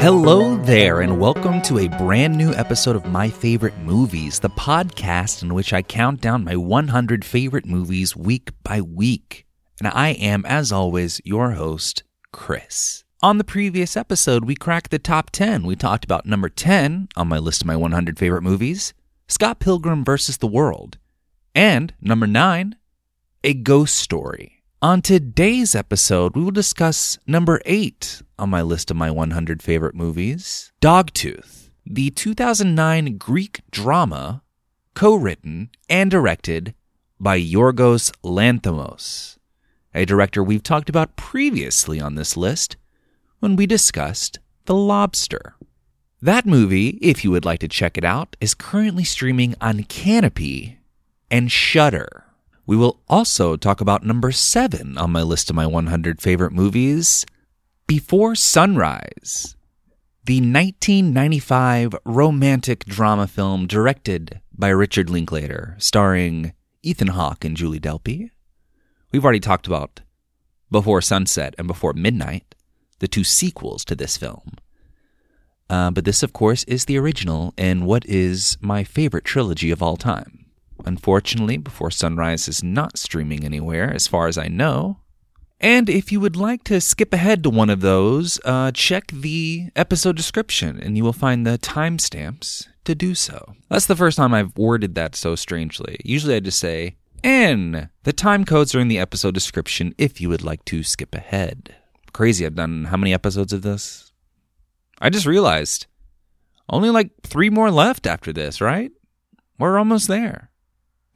Hello there, and welcome to a brand new episode of My Favorite Movies, the podcast in which I count down my 100 favorite movies week by week. And I am, as always, your host, Chris. On the previous episode, we cracked the top 10. We talked about number 10 on my list of my 100 favorite movies Scott Pilgrim vs. the World. And number 9, A Ghost Story. On today's episode, we will discuss number 8 on my list of my 100 favorite movies Dogtooth, the 2009 Greek drama co written and directed by Yorgos Lanthimos, a director we've talked about previously on this list when we discussed The Lobster. That movie, if you would like to check it out, is currently streaming on Kanopy and Shudder. We will also talk about number seven on my list of my 100 favorite movies Before Sunrise, the 1995 romantic drama film directed by Richard Linklater, starring Ethan Hawke and Julie Delpy. We've already talked about Before Sunset and Before Midnight, the two sequels to this film. Uh, but this, of course, is the original and what is my favorite trilogy of all time. Unfortunately, Before Sunrise is not streaming anywhere, as far as I know. And if you would like to skip ahead to one of those, uh, check the episode description and you will find the timestamps to do so. That's the first time I've worded that so strangely. Usually I just say, and the time codes are in the episode description if you would like to skip ahead. Crazy, I've done how many episodes of this? I just realized only like three more left after this, right? We're almost there.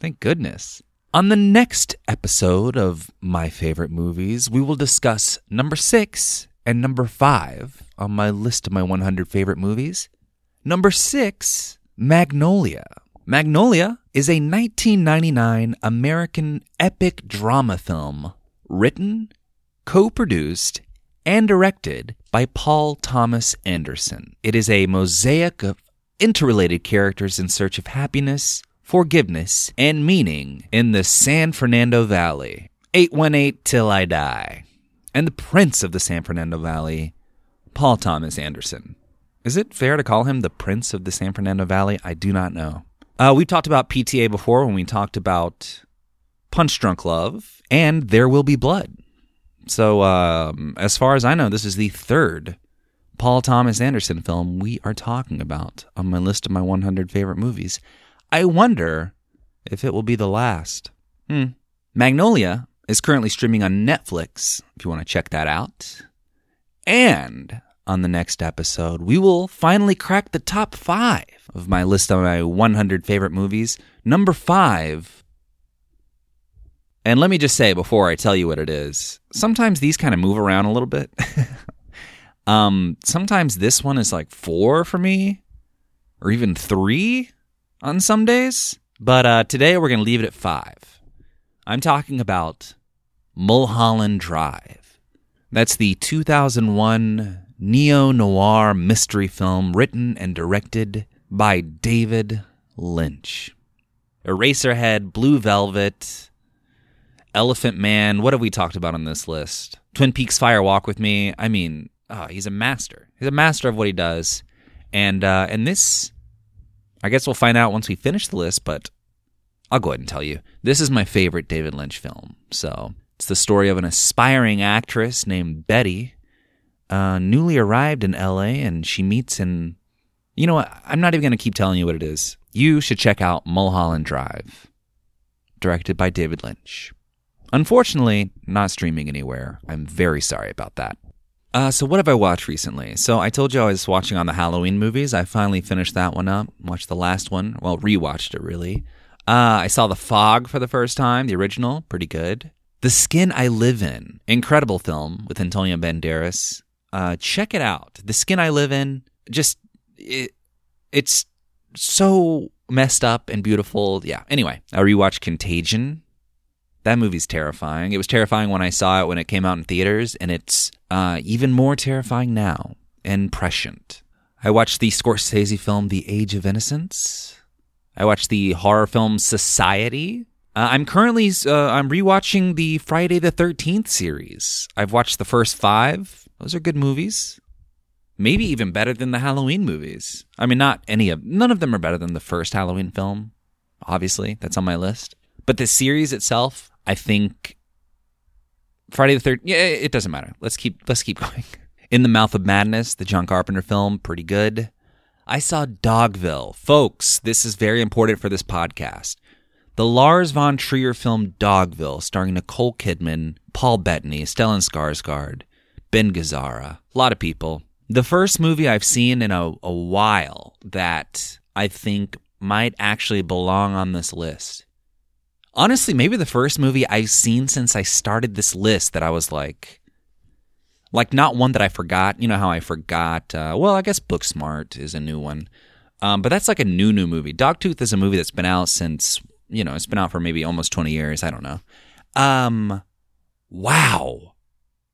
Thank goodness. On the next episode of My Favorite Movies, we will discuss number six and number five on my list of my 100 favorite movies. Number six, Magnolia. Magnolia is a 1999 American epic drama film written, co produced, and directed by Paul Thomas Anderson. It is a mosaic of interrelated characters in search of happiness, forgiveness, and meaning in the San Fernando Valley. 818 Till I Die. And the Prince of the San Fernando Valley, Paul Thomas Anderson. Is it fair to call him the Prince of the San Fernando Valley? I do not know. Uh, we talked about PTA before when we talked about Punch Drunk Love and There Will Be Blood. So, um, as far as I know, this is the third Paul Thomas Anderson film we are talking about on my list of my 100 favorite movies. I wonder if it will be the last. Hmm. Magnolia is currently streaming on Netflix, if you want to check that out. And on the next episode, we will finally crack the top five of my list of my 100 favorite movies. Number five. And let me just say before I tell you what it is, sometimes these kind of move around a little bit. um, sometimes this one is like four for me, or even three on some days, but uh, today we're going to leave it at five. I'm talking about Mulholland Drive. That's the 2001 neo noir mystery film written and directed by David Lynch. Eraserhead, Blue Velvet, Elephant Man. What have we talked about on this list? Twin Peaks Fire Walk with Me. I mean, oh, he's a master. He's a master of what he does. And uh, and this I guess we'll find out once we finish the list, but I'll go ahead and tell you. This is my favorite David Lynch film. So it's the story of an aspiring actress named Betty, uh, newly arrived in LA, and she meets and you know what? I'm not even going to keep telling you what it is. You should check out Mulholland Drive, directed by David Lynch. Unfortunately, not streaming anywhere. I'm very sorry about that. Uh, so what have I watched recently? So I told you I was watching on the Halloween movies. I finally finished that one up. Watched the last one. Well, rewatched it really. Uh, I saw The Fog for the first time, the original, pretty good. The Skin I Live In, incredible film with Antonio Banderas. Uh, check it out. The Skin I Live In, just it, it's so messed up and beautiful. Yeah. Anyway, I rewatched Contagion that movie's terrifying. It was terrifying when I saw it when it came out in theaters, and it's uh, even more terrifying now and prescient. I watched the Scorsese film The Age of Innocence. I watched the horror film Society. Uh, I'm currently uh, I'm rewatching the Friday the 13th series. I've watched the first 5. Those are good movies. Maybe even better than the Halloween movies. I mean not any of none of them are better than the first Halloween film. Obviously, that's on my list. But the series itself, I think Friday the 13th, yeah, it doesn't matter. Let's keep let's keep going. In the Mouth of Madness, the John Carpenter film, pretty good. I saw Dogville. Folks, this is very important for this podcast. The Lars von Trier film Dogville, starring Nicole Kidman, Paul Bettany, Stellan Skarsgård, Ben Gazzara, a lot of people. The first movie I've seen in a, a while that I think might actually belong on this list. Honestly, maybe the first movie I've seen since I started this list that I was like, like not one that I forgot. You know how I forgot? Uh, well, I guess Booksmart is a new one, um, but that's like a new new movie. Dogtooth is a movie that's been out since you know it's been out for maybe almost twenty years. I don't know. Um, wow,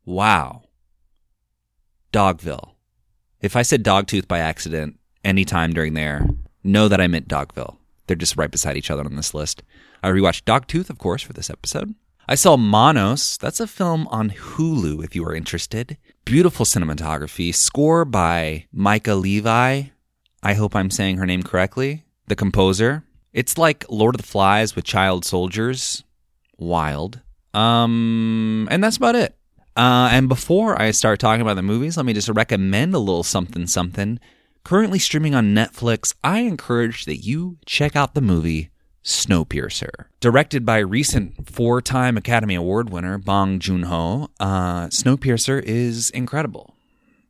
wow, Dogville. If I said Dogtooth by accident anytime during there, know that I meant Dogville. They're just right beside each other on this list. I rewatched Dogtooth, of course, for this episode. I saw Monos. That's a film on Hulu if you are interested. Beautiful cinematography, score by Mica Levi. I hope I'm saying her name correctly. The composer. It's like Lord of the Flies with child soldiers. Wild. Um, and that's about it. Uh, and before I start talking about the movies, let me just recommend a little something something. Currently streaming on Netflix, I encourage that you check out the movie Snowpiercer. Directed by recent four time Academy Award winner Bong Joon Ho, uh, Snowpiercer is incredible.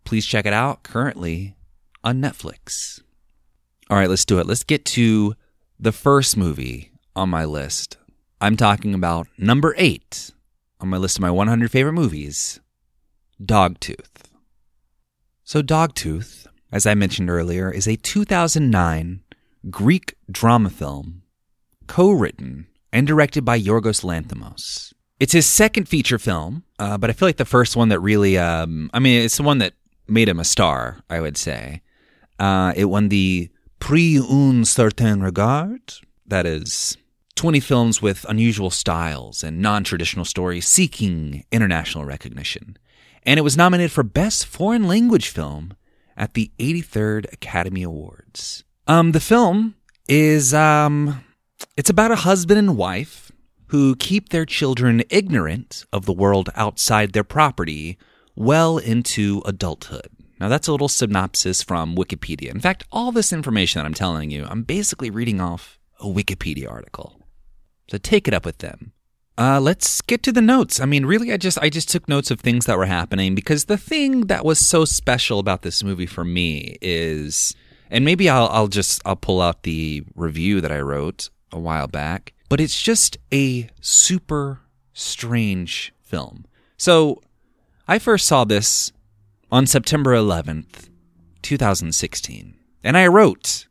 Please check it out currently on Netflix. All right, let's do it. Let's get to the first movie on my list. I'm talking about number eight on my list of my 100 favorite movies Dogtooth. So, Dogtooth, as I mentioned earlier, is a 2009 Greek drama film co written and directed by Yorgos Lanthimos. It's his second feature film, uh, but I feel like the first one that really, um, I mean, it's the one that made him a star, I would say. Uh, it won the Prix Un Certain Regard, that is 20 films with unusual styles and non traditional stories seeking international recognition. And it was nominated for Best Foreign Language Film at the 83rd Academy Awards. Um, the film is um, it's about a husband and wife who keep their children ignorant of the world outside their property well into adulthood. Now, that's a little synopsis from Wikipedia. In fact, all this information that I'm telling you, I'm basically reading off a Wikipedia article. So take it up with them. Uh, let's get to the notes. I mean, really, I just I just took notes of things that were happening because the thing that was so special about this movie for me is, and maybe I'll I'll just I'll pull out the review that I wrote a while back, but it's just a super strange film. So I first saw this on September 11th, 2016, and I wrote,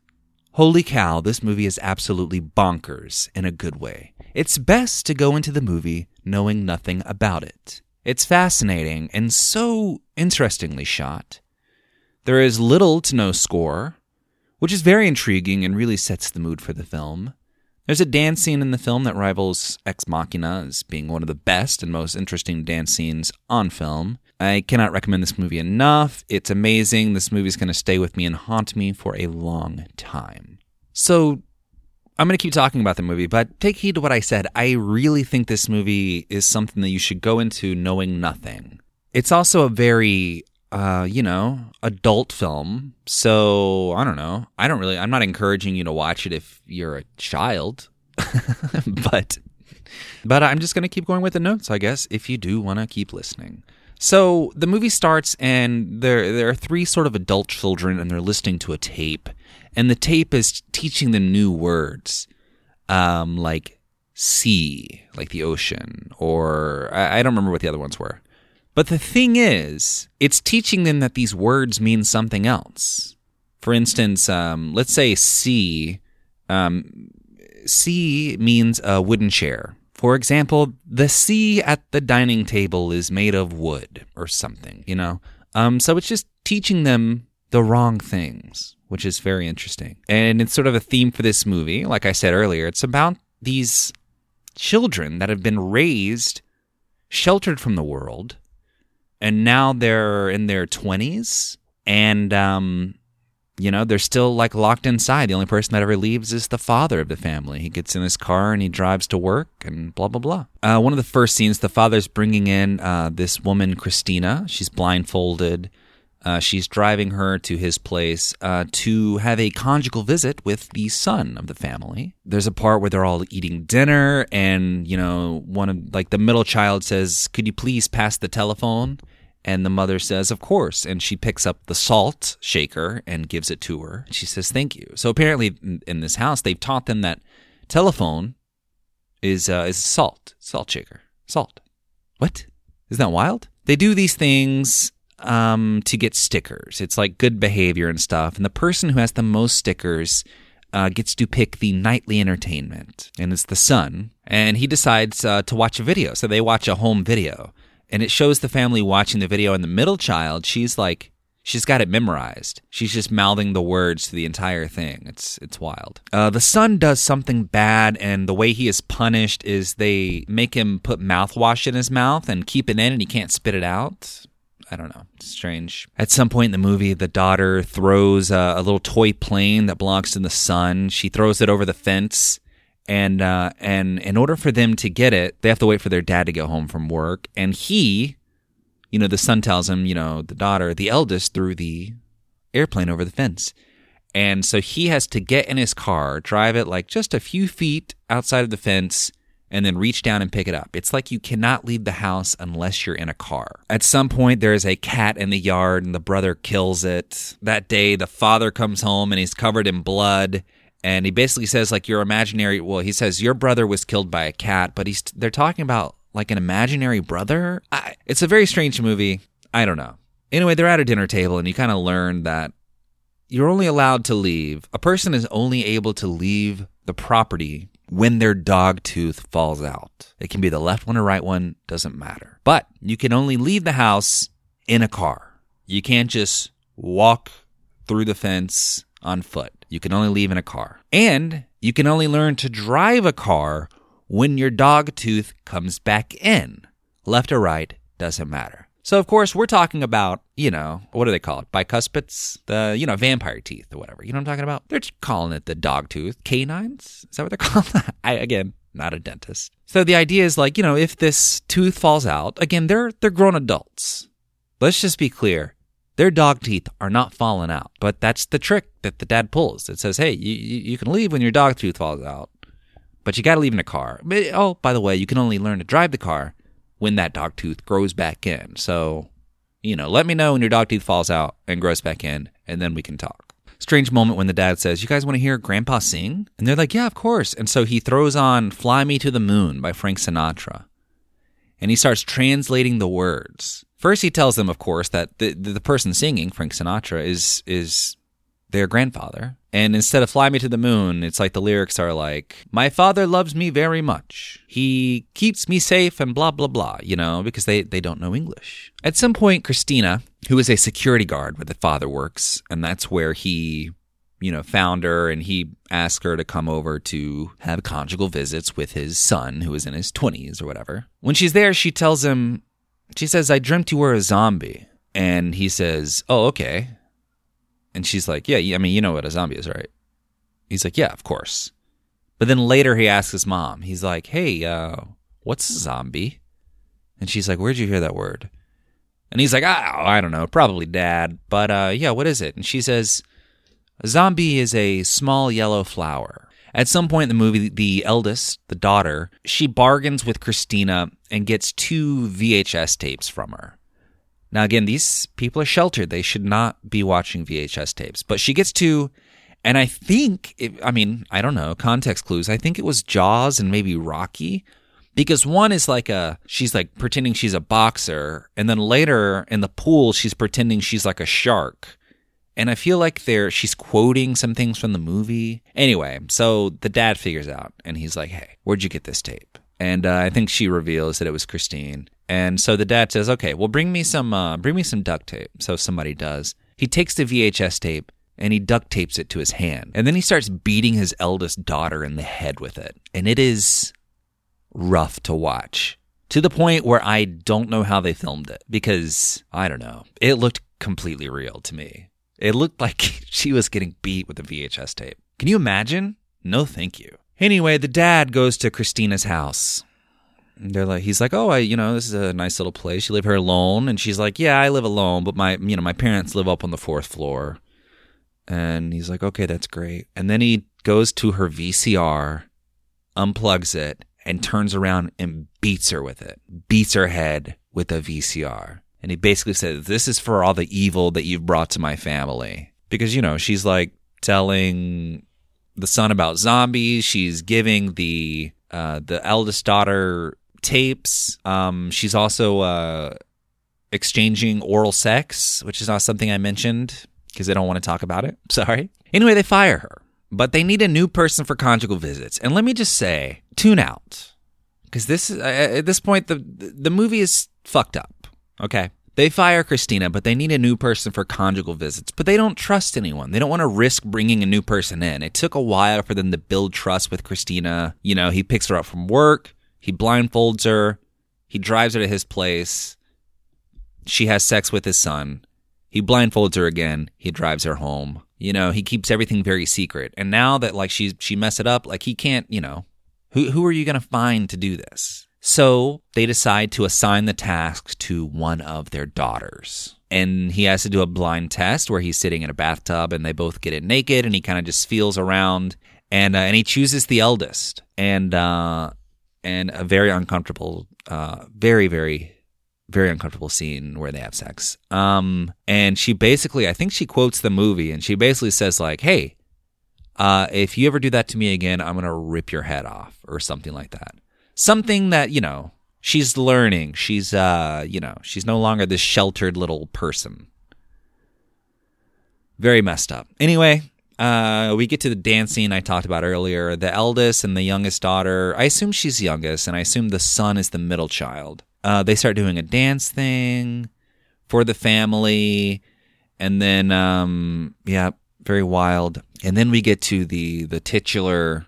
Holy cow, this movie is absolutely bonkers in a good way. It's best to go into the movie knowing nothing about it. It's fascinating and so interestingly shot. There is little to no score, which is very intriguing and really sets the mood for the film. There's a dance scene in the film that rivals Ex Machina as being one of the best and most interesting dance scenes on film. I cannot recommend this movie enough. It's amazing. This movie is going to stay with me and haunt me for a long time. So, I'm going to keep talking about the movie, but take heed to what I said. I really think this movie is something that you should go into knowing nothing. It's also a very uh, you know, adult film. So I don't know. I don't really. I'm not encouraging you to watch it if you're a child, but but I'm just gonna keep going with the notes. I guess if you do want to keep listening. So the movie starts, and there there are three sort of adult children, and they're listening to a tape, and the tape is teaching them new words, um, like sea, like the ocean, or I, I don't remember what the other ones were. But the thing is, it's teaching them that these words mean something else. For instance, um, let's say C. Um, C means a wooden chair. For example, the C at the dining table is made of wood or something, you know? Um, so it's just teaching them the wrong things, which is very interesting. And it's sort of a theme for this movie. Like I said earlier, it's about these children that have been raised sheltered from the world and now they're in their 20s and um you know they're still like locked inside. The only person that ever leaves is the father of the family. He gets in his car and he drives to work and blah blah blah. Uh, one of the first scenes the father's bringing in uh, this woman christina. She's blindfolded uh, she's driving her to his place uh, to have a conjugal visit with the son of the family. There's a part where they're all eating dinner, and you know, one of like the middle child says, "Could you please pass the telephone?" And the mother says, Of course. And she picks up the salt shaker and gives it to her. She says, Thank you. So apparently, in this house, they've taught them that telephone is, uh, is salt, salt shaker, salt. What? Isn't that wild? They do these things um, to get stickers. It's like good behavior and stuff. And the person who has the most stickers uh, gets to pick the nightly entertainment. And it's the son. And he decides uh, to watch a video. So they watch a home video and it shows the family watching the video and the middle child she's like she's got it memorized she's just mouthing the words to the entire thing it's it's wild uh, the son does something bad and the way he is punished is they make him put mouthwash in his mouth and keep it in and he can't spit it out I don't know. It's strange. At some point in the movie, the daughter throws a, a little toy plane that belongs to the son. She throws it over the fence and uh, and in order for them to get it, they have to wait for their dad to go home from work. And he, you know, the son tells him, you know, the daughter, the eldest, threw the airplane over the fence. And so he has to get in his car, drive it like just a few feet outside of the fence, and then reach down and pick it up. It's like you cannot leave the house unless you're in a car. At some point, there is a cat in the yard, and the brother kills it. That day, the father comes home and he's covered in blood and he basically says like your imaginary well he says your brother was killed by a cat but he's they're talking about like an imaginary brother I, it's a very strange movie i don't know anyway they're at a dinner table and you kind of learn that you're only allowed to leave a person is only able to leave the property when their dog tooth falls out it can be the left one or right one doesn't matter but you can only leave the house in a car you can't just walk through the fence on foot you can only leave in a car. And you can only learn to drive a car when your dog tooth comes back in. Left or right, doesn't matter. So, of course, we're talking about, you know, what do they call it? Bicuspids? The, you know, vampire teeth or whatever. You know what I'm talking about? They're calling it the dog tooth. Canines? Is that what they're called? I, again, not a dentist. So the idea is like, you know, if this tooth falls out, again, they're, they're grown adults. Let's just be clear. Their dog teeth are not falling out, but that's the trick that the dad pulls. It says, hey, you, you can leave when your dog tooth falls out, but you got to leave in a car. Oh, by the way, you can only learn to drive the car when that dog tooth grows back in. So, you know, let me know when your dog tooth falls out and grows back in, and then we can talk. Strange moment when the dad says, You guys want to hear Grandpa sing? And they're like, Yeah, of course. And so he throws on Fly Me to the Moon by Frank Sinatra. And he starts translating the words. First, he tells them, of course, that the the person singing Frank Sinatra is is their grandfather. And instead of Fly Me to the Moon, it's like the lyrics are like, My father loves me very much. He keeps me safe and blah, blah, blah, you know, because they, they don't know English. At some point, Christina, who is a security guard where the father works, and that's where he, you know, found her and he asked her to come over to have conjugal visits with his son, who is in his 20s or whatever. When she's there, she tells him, she says, I dreamt you were a zombie. And he says, Oh, okay. And she's like, Yeah, I mean, you know what a zombie is, right? He's like, Yeah, of course. But then later he asks his mom, he's like, Hey, uh, what's a zombie? And she's like, Where'd you hear that word? And he's like, oh, I don't know, probably dad. But uh, yeah, what is it? And she says, A zombie is a small yellow flower. At some point in the movie, the eldest, the daughter, she bargains with Christina and gets two VHS tapes from her. Now, again, these people are sheltered. They should not be watching VHS tapes. But she gets to, and I think, it, I mean, I don't know, context clues. I think it was Jaws and maybe Rocky. Because one is like a, she's like pretending she's a boxer. And then later in the pool, she's pretending she's like a shark. And I feel like they're, she's quoting some things from the movie. Anyway, so the dad figures out and he's like, hey, where'd you get this tape? And uh, I think she reveals that it was Christine. And so the dad says, "Okay, well, bring me some, uh, bring me some duct tape." So somebody does, He takes the VHS tape and he duct tapes it to his hand. And then he starts beating his eldest daughter in the head with it. And it is rough to watch to the point where I don't know how they filmed it because I don't know. It looked completely real to me. It looked like she was getting beat with a VHS tape. Can you imagine? No, thank you. Anyway, the dad goes to Christina's house. They're like, he's like, oh, I, you know, this is a nice little place. You live here alone, and she's like, yeah, I live alone, but my, you know, my parents live up on the fourth floor. And he's like, okay, that's great. And then he goes to her VCR, unplugs it, and turns around and beats her with it, beats her head with a VCR. And he basically says, This is for all the evil that you've brought to my family. Because, you know, she's like telling the son about zombies. She's giving the uh, the eldest daughter tapes. Um, she's also uh, exchanging oral sex, which is not something I mentioned because they don't want to talk about it. Sorry. Anyway, they fire her, but they need a new person for conjugal visits. And let me just say, tune out because this uh, at this point the the movie is fucked up. Okay. They fire Christina, but they need a new person for conjugal visits. But they don't trust anyone. They don't want to risk bringing a new person in. It took a while for them to build trust with Christina. You know, he picks her up from work, he blindfolds her, he drives her to his place. She has sex with his son. He blindfolds her again. He drives her home. You know, he keeps everything very secret. And now that like she she messed it up, like he can't, you know, who who are you to find to do this? So they decide to assign the task to one of their daughters. And he has to do a blind test where he's sitting in a bathtub and they both get it naked and he kind of just feels around and uh, and he chooses the eldest and uh, and a very uncomfortable uh, very very very uncomfortable scene where they have sex. Um, and she basically I think she quotes the movie and she basically says like, "Hey, uh, if you ever do that to me again, I'm going to rip your head off or something like that." something that you know she's learning. She's uh, you know, she's no longer this sheltered little person. Very messed up. Anyway, uh, we get to the dance scene I talked about earlier. The eldest and the youngest daughter. I assume she's youngest, and I assume the son is the middle child. Uh, they start doing a dance thing for the family, and then um, yeah, very wild. And then we get to the the titular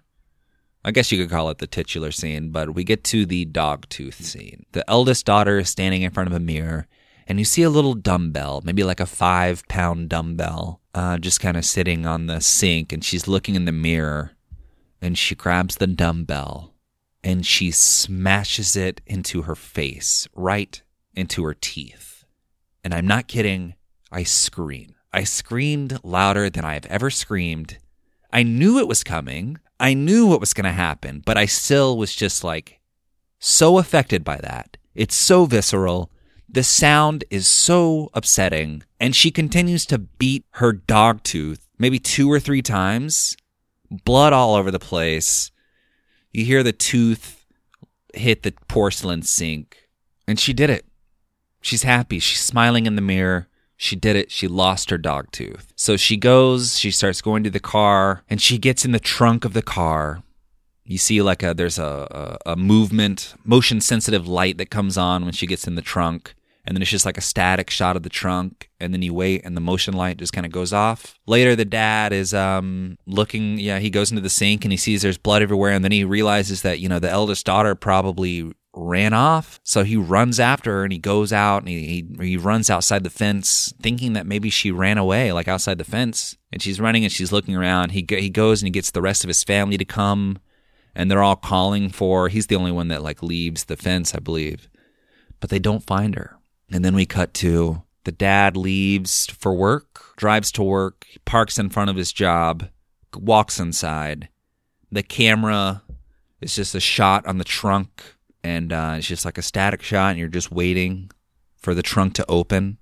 I guess you could call it the titular scene, but we get to the dog tooth scene. The eldest daughter is standing in front of a mirror, and you see a little dumbbell, maybe like a five pound dumbbell, uh, just kind of sitting on the sink, and she's looking in the mirror, and she grabs the dumbbell and she smashes it into her face, right into her teeth. And I'm not kidding, I scream. I screamed louder than I have ever screamed. I knew it was coming. I knew what was going to happen, but I still was just like so affected by that. It's so visceral. The sound is so upsetting. And she continues to beat her dog tooth maybe two or three times, blood all over the place. You hear the tooth hit the porcelain sink. And she did it. She's happy. She's smiling in the mirror. She did it. She lost her dog tooth. So she goes, she starts going to the car, and she gets in the trunk of the car. You see, like a there's a, a, a movement, motion sensitive light that comes on when she gets in the trunk. And then it's just like a static shot of the trunk. And then you wait, and the motion light just kind of goes off. Later, the dad is um, looking. Yeah, he goes into the sink and he sees there's blood everywhere. And then he realizes that, you know, the eldest daughter probably ran off. So he runs after her and he goes out and he, he, he runs outside the fence, thinking that maybe she ran away, like outside the fence. And she's running and she's looking around. He he goes and he gets the rest of his family to come, and they're all calling for. He's the only one that like leaves the fence, I believe, but they don't find her. And then we cut to the dad leaves for work, drives to work, parks in front of his job, walks inside. The camera is just a shot on the trunk and uh, it's just like a static shot, and you're just waiting for the trunk to open,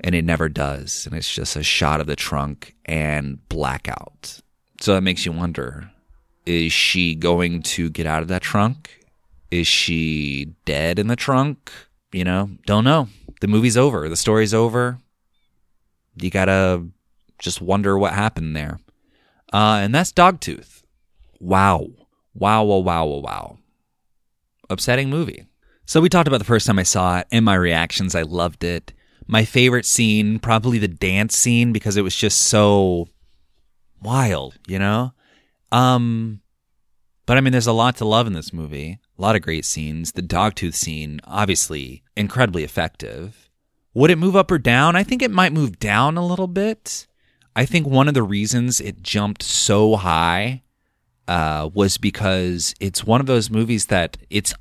and it never does, and it's just a shot of the trunk and blackout. So that makes you wonder: Is she going to get out of that trunk? Is she dead in the trunk? You know, don't know. The movie's over. The story's over. You gotta just wonder what happened there. Uh, and that's Dogtooth. Wow. Wow, wow, wow, wow, wow. Upsetting movie. So we talked about the first time I saw it and my reactions. I loved it. My favorite scene, probably the dance scene, because it was just so wild, you know? Um, but I mean, there's a lot to love in this movie. A lot of great scenes. The dogtooth scene, obviously incredibly effective. Would it move up or down? I think it might move down a little bit. I think one of the reasons it jumped so high uh, was because it's one of those movies that it's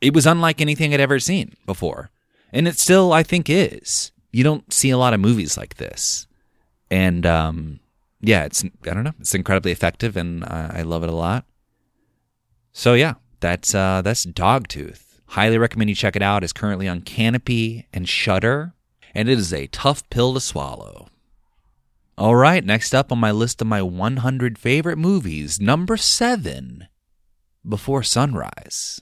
it was unlike anything I'd ever seen before, and it still I think is. You don't see a lot of movies like this, and um, yeah, it's I don't know, it's incredibly effective, and uh, I love it a lot. So yeah, that's uh, that's Dogtooth. Highly recommend you check it out. It's currently on Kanopy and Shudder, and it is a tough pill to swallow. All right, next up on my list of my 100 favorite movies, number seven, Before Sunrise.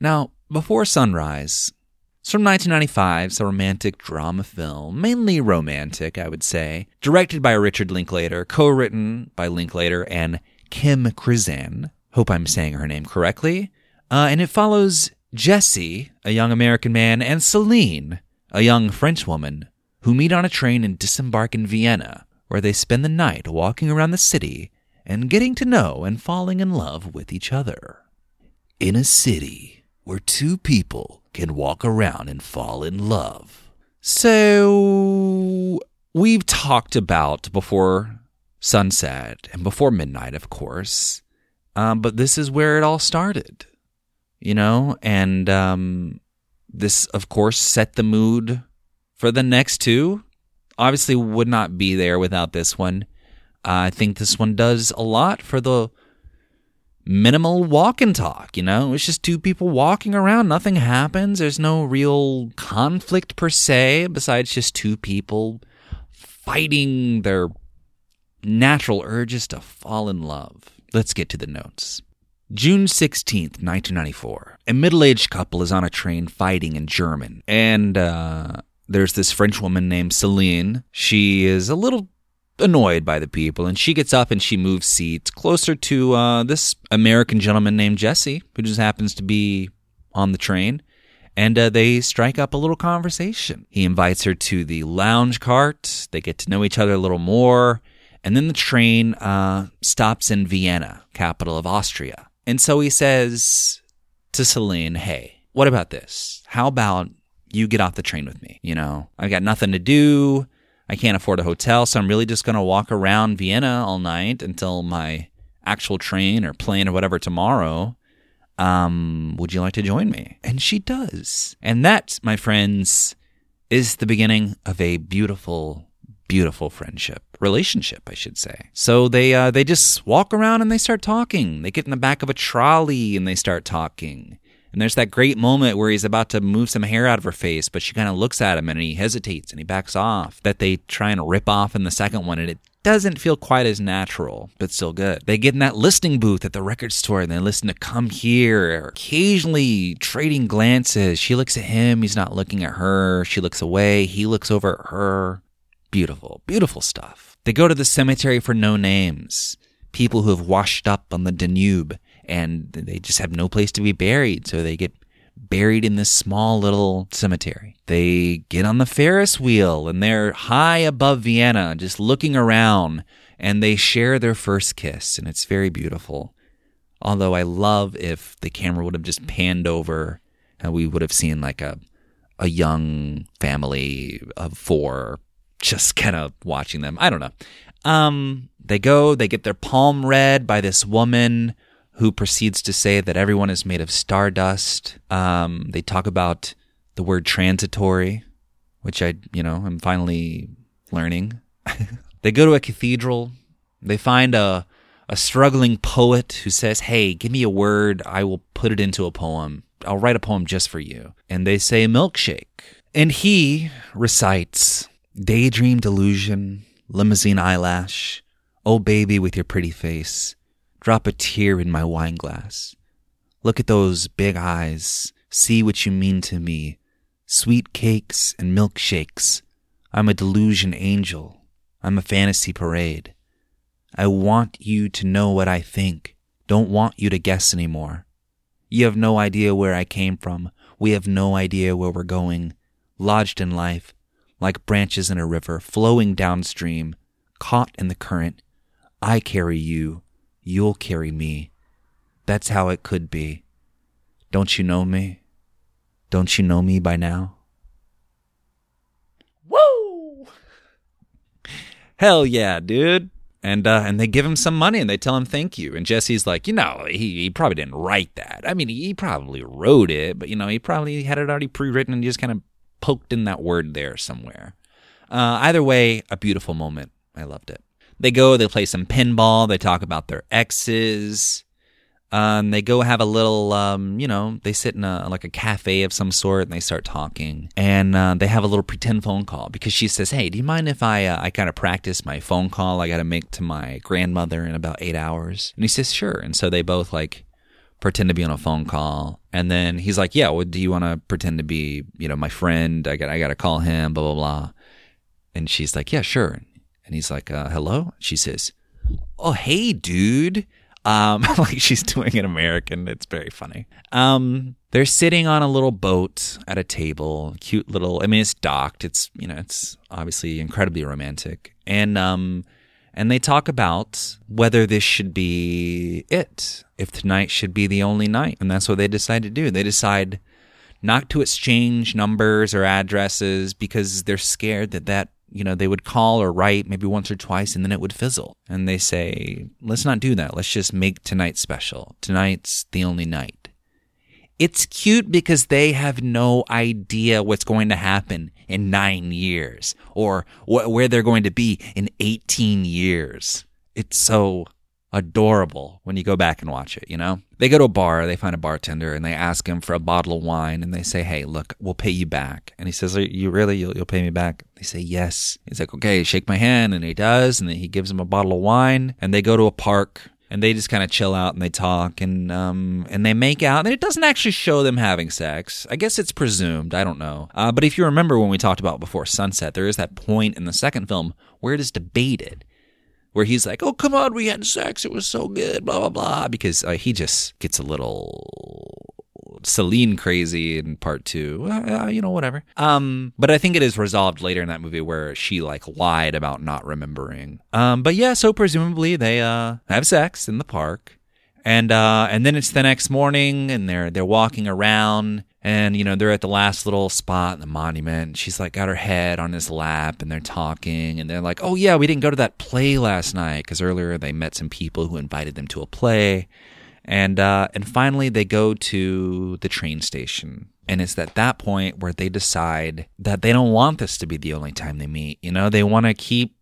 Now, Before Sunrise, it's from 1995. It's a romantic drama film, mainly romantic, I would say, directed by Richard Linklater, co-written by Linklater and Kim Krizan. Hope I'm saying her name correctly. Uh, and it follows Jesse, a young American man, and Celine, a young French woman, who meet on a train and disembark in Vienna, where they spend the night walking around the city and getting to know and falling in love with each other. In a city where two people can walk around and fall in love. So, we've talked about before sunset and before midnight, of course, um, but this is where it all started you know, and um, this, of course, set the mood for the next two. Obviously, would not be there without this one. Uh, I think this one does a lot for the minimal walk and talk. You know, it's just two people walking around. Nothing happens. There's no real conflict per se, besides just two people fighting their natural urges to fall in love. Let's get to the notes. June 16th, 1994. A middle aged couple is on a train fighting in German. And uh, there's this French woman named Celine. She is a little annoyed by the people, and she gets up and she moves seats closer to uh, this American gentleman named Jesse, who just happens to be on the train. And uh, they strike up a little conversation. He invites her to the lounge cart. They get to know each other a little more. And then the train uh, stops in Vienna, capital of Austria. And so he says to Celine, Hey, what about this? How about you get off the train with me? You know, I've got nothing to do. I can't afford a hotel. So I'm really just going to walk around Vienna all night until my actual train or plane or whatever tomorrow. Um, would you like to join me? And she does. And that, my friends, is the beginning of a beautiful, beautiful friendship relationship, I should say. So they uh, they just walk around and they start talking. They get in the back of a trolley and they start talking. And there's that great moment where he's about to move some hair out of her face, but she kind of looks at him and he hesitates and he backs off. That they try and rip off in the second one, and it doesn't feel quite as natural, but still good. They get in that listening booth at the record store and they listen to Come Here, occasionally trading glances. She looks at him, he's not looking at her. She looks away, he looks over at her. Beautiful, beautiful stuff. They go to the cemetery for no names, people who have washed up on the Danube and they just have no place to be buried, so they get buried in this small little cemetery. They get on the Ferris wheel and they're high above Vienna, just looking around, and they share their first kiss, and it's very beautiful. Although I love if the camera would have just panned over and we would have seen like a a young family of four just kind of watching them. I don't know. Um, they go, they get their palm read by this woman who proceeds to say that everyone is made of stardust. Um, they talk about the word transitory, which I, you know, I'm finally learning. they go to a cathedral. They find a a struggling poet who says, "Hey, give me a word. I will put it into a poem. I'll write a poem just for you." And they say milkshake. And he recites Daydream delusion, limousine eyelash, oh baby with your pretty face, drop a tear in my wine glass. Look at those big eyes, see what you mean to me. Sweet cakes and milkshakes. I'm a delusion angel. I'm a fantasy parade. I want you to know what I think. Don't want you to guess anymore. You have no idea where I came from. We have no idea where we're going. Lodged in life, like branches in a river flowing downstream, caught in the current. I carry you, you'll carry me. That's how it could be. Don't you know me? Don't you know me by now? Woo! Hell yeah, dude. And uh, and they give him some money and they tell him thank you. And Jesse's like, you know, he, he probably didn't write that. I mean, he probably wrote it, but you know, he probably had it already pre-written and he just kind of poked in that word there somewhere. Uh, either way, a beautiful moment. I loved it. They go, they play some pinball, they talk about their exes. Um, they go have a little, um, you know, they sit in a like a cafe of some sort and they start talking, and uh, they have a little pretend phone call because she says, "Hey, do you mind if I uh, I kind of practice my phone call I got to make to my grandmother in about eight hours?" And he says, "Sure." And so they both like pretend to be on a phone call, and then he's like, "Yeah, well, do you want to pretend to be, you know, my friend? I got I got to call him, blah blah blah." And she's like, "Yeah, sure." And he's like, uh, "Hello." She says, "Oh, hey, dude." Um, like she's doing an American. It's very funny. Um, they're sitting on a little boat at a table, cute little. I mean, it's docked. It's you know, it's obviously incredibly romantic, and um, and they talk about whether this should be it, if tonight should be the only night, and that's what they decide to do. They decide not to exchange numbers or addresses because they're scared that that you know, they would call or write maybe once or twice and then it would fizzle. And they say, let's not do that. Let's just make tonight special. Tonight's the only night. It's cute because they have no idea what's going to happen in nine years or wh- where they're going to be in 18 years. It's so adorable when you go back and watch it, you know? They go to a bar, they find a bartender, and they ask him for a bottle of wine, and they say, Hey, look, we'll pay you back. And he says, Are you really? You'll, you'll pay me back? They say, Yes. He's like, Okay, shake my hand. And he does, and then he gives him a bottle of wine, and they go to a park. And they just kind of chill out and they talk and um and they make out and it doesn't actually show them having sex. I guess it's presumed. I don't know. Uh, but if you remember when we talked about before sunset, there is that point in the second film where it is debated where he's like, "Oh, come on, we had sex. It was so good." Blah blah blah. Because uh, he just gets a little Celine crazy in part two. Uh, you know, whatever. Um, but I think it is resolved later in that movie where she like lied about not remembering. Um, but yeah, so presumably they uh have sex in the park, and uh, and then it's the next morning, and they're they're walking around, and, you know, they're at the last little spot in the monument. She's like got her head on his lap and they're talking. And they're like, oh, yeah, we didn't go to that play last night because earlier they met some people who invited them to a play. And, uh, and finally they go to the train station. And it's at that point where they decide that they don't want this to be the only time they meet. You know, they want to keep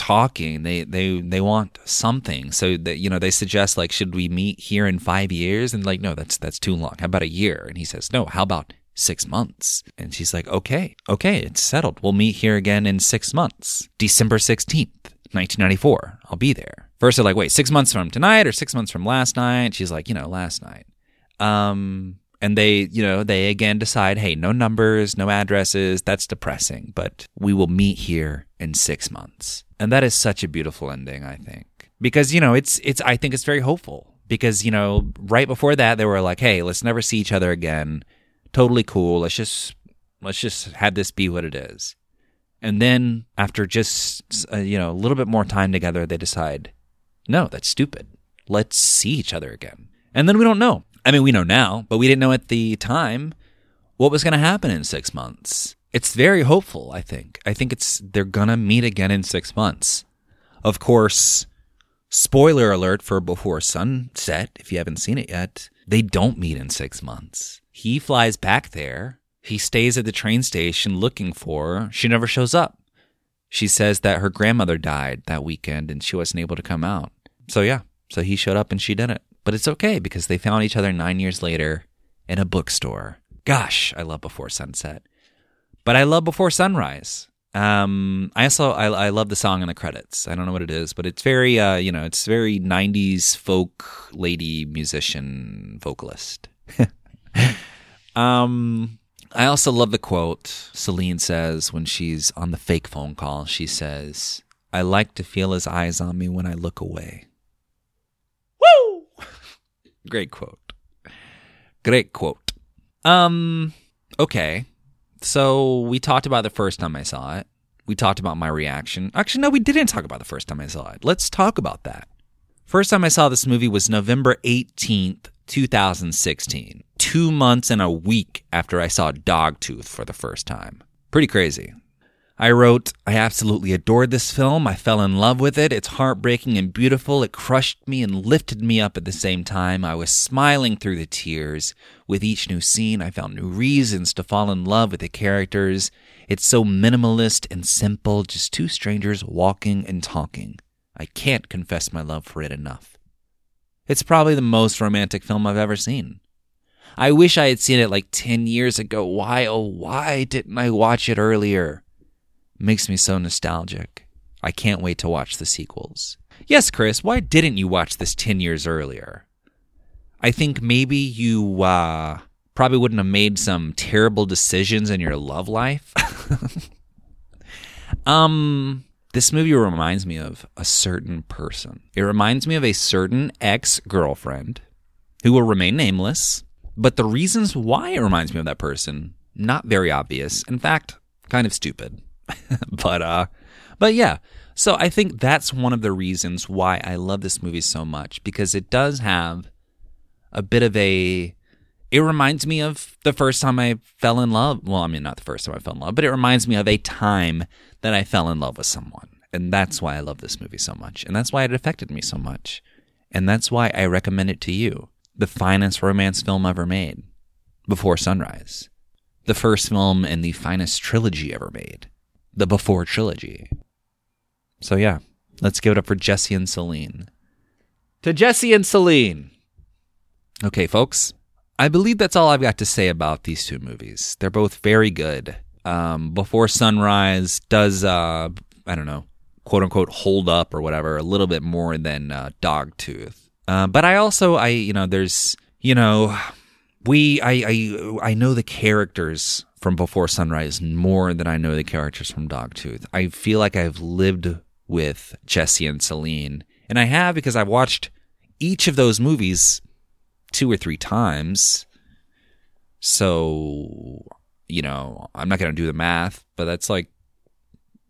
talking. They they they want something. So that you know they suggest like should we meet here in 5 years? And like no that's that's too long. How about a year? And he says no how about 6 months? And she's like okay okay it's settled. We'll meet here again in 6 months December 16th 1994 I'll be there first they're like wait 6 months from tonight or 6 months from last night she's like you know last night um and they you know they again decide hey no numbers no addresses that's depressing but we will meet here in 6 months and that is such a beautiful ending, I think. Because, you know, it's it's I think it's very hopeful. Because, you know, right before that they were like, "Hey, let's never see each other again. Totally cool. Let's just let's just have this be what it is." And then after just uh, you know, a little bit more time together, they decide, "No, that's stupid. Let's see each other again." And then we don't know. I mean, we know now, but we didn't know at the time what was going to happen in 6 months it's very hopeful, I think. I think it's they're gonna meet again in six months. Of course, spoiler alert for Before Sunset, if you haven't seen it yet, they don't meet in six months. He flies back there. He stays at the train station looking for. She never shows up. She says that her grandmother died that weekend and she wasn't able to come out. So yeah, so he showed up and she didn't. But it's okay because they found each other nine years later in a bookstore. Gosh, I love Before Sunset. But I love Before Sunrise. Um, I also I, I love the song in the credits. I don't know what it is, but it's very uh, you know, it's very '90s folk lady musician vocalist. um, I also love the quote Celine says when she's on the fake phone call. She says, "I like to feel his eyes on me when I look away." Woo! Great quote. Great quote. Um, okay So we talked about the first time I saw it. We talked about my reaction. Actually, no, we didn't talk about the first time I saw it. Let's talk about that. First time I saw this movie was November 18th, 2016. Two months and a week after I saw Dogtooth for the first time. Pretty crazy. I wrote, I absolutely adored this film. I fell in love with it. It's heartbreaking and beautiful. It crushed me and lifted me up at the same time. I was smiling through the tears. With each new scene, I found new reasons to fall in love with the characters. It's so minimalist and simple, just two strangers walking and talking. I can't confess my love for it enough. It's probably the most romantic film I've ever seen. I wish I had seen it like 10 years ago. Why, oh, why didn't I watch it earlier? makes me so nostalgic. I can't wait to watch the sequels. Yes, Chris, why didn't you watch this 10 years earlier? I think maybe you uh, probably wouldn't have made some terrible decisions in your love life. um, this movie reminds me of a certain person. It reminds me of a certain ex girlfriend who will remain nameless, but the reasons why it reminds me of that person, not very obvious. In fact, kind of stupid. but uh but yeah. So I think that's one of the reasons why I love this movie so much because it does have a bit of a it reminds me of the first time I fell in love. Well, I mean not the first time I fell in love, but it reminds me of a time that I fell in love with someone. And that's why I love this movie so much. And that's why it affected me so much. And that's why I recommend it to you. The finest romance film ever made. Before Sunrise. The first film in the finest trilogy ever made the Before trilogy. So yeah, let's give it up for Jesse and Celine. To Jesse and Celine. Okay, folks. I believe that's all I've got to say about these two movies. They're both very good. Um, Before Sunrise does, uh, I don't know, quote unquote, hold up or whatever a little bit more than uh, Dogtooth. Uh, but I also, I you know, there's, you know, we, I, I, I know the characters from Before Sunrise more than I know the characters from Dogtooth. I feel like I've lived with Jesse and Celine, and I have because I've watched each of those movies two or three times. So, you know, I'm not going to do the math, but that's like,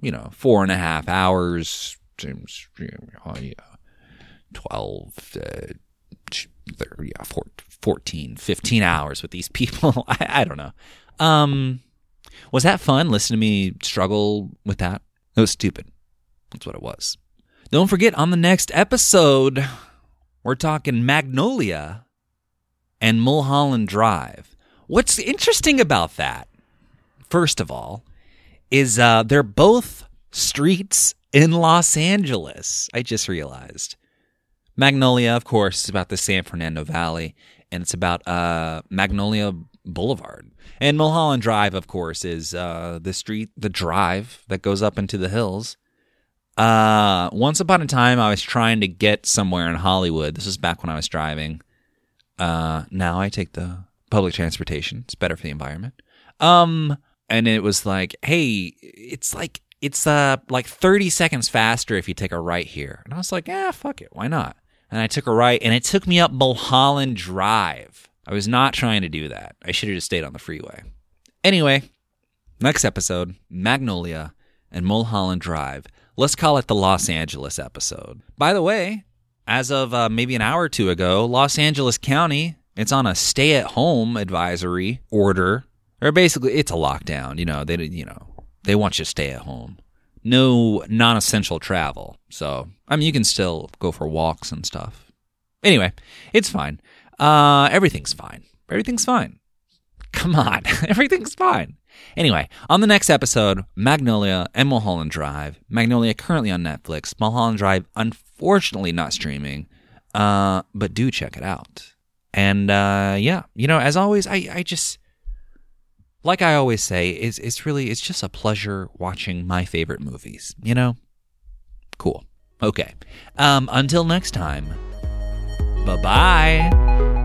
you know, four and a half hours, 12, uh, 30, yeah, 14, 15 hours with these people. I, I don't know. Um, was that fun? Listen to me struggle with that. It was stupid. That's what it was. Don't forget on the next episode, we're talking Magnolia and Mulholland Drive. What's interesting about that, first of all, is uh, they're both streets in Los Angeles. I just realized. Magnolia, of course, is about the San Fernando Valley, and it's about uh, Magnolia Boulevard. And Mulholland Drive, of course, is uh, the street, the drive that goes up into the hills. Uh, once upon a time, I was trying to get somewhere in Hollywood. This was back when I was driving. Uh, now I take the public transportation. It's better for the environment. Um, and it was like, hey, it's like it's uh like 30 seconds faster if you take a right here. And I was like, yeah, fuck it, why not? And I took a right, and it took me up Mulholland Drive. I was not trying to do that. I should have just stayed on the freeway. Anyway, next episode Magnolia and Mulholland Drive. Let's call it the Los Angeles episode. By the way, as of uh, maybe an hour or two ago, Los Angeles County, it's on a stay at home advisory order. Or basically, it's a lockdown. You know, they, you know, they want you to stay at home. No non essential travel. So, I mean, you can still go for walks and stuff. Anyway, it's fine. Uh, everything's fine. Everything's fine. Come on. everything's fine. Anyway, on the next episode, Magnolia and Mulholland Drive. Magnolia currently on Netflix. Mulholland Drive, unfortunately, not streaming. Uh, but do check it out. And uh, yeah, you know, as always, I, I just like I always say, it's it's really it's just a pleasure watching my favorite movies. You know, cool. Okay. Um, until next time. Bye bye.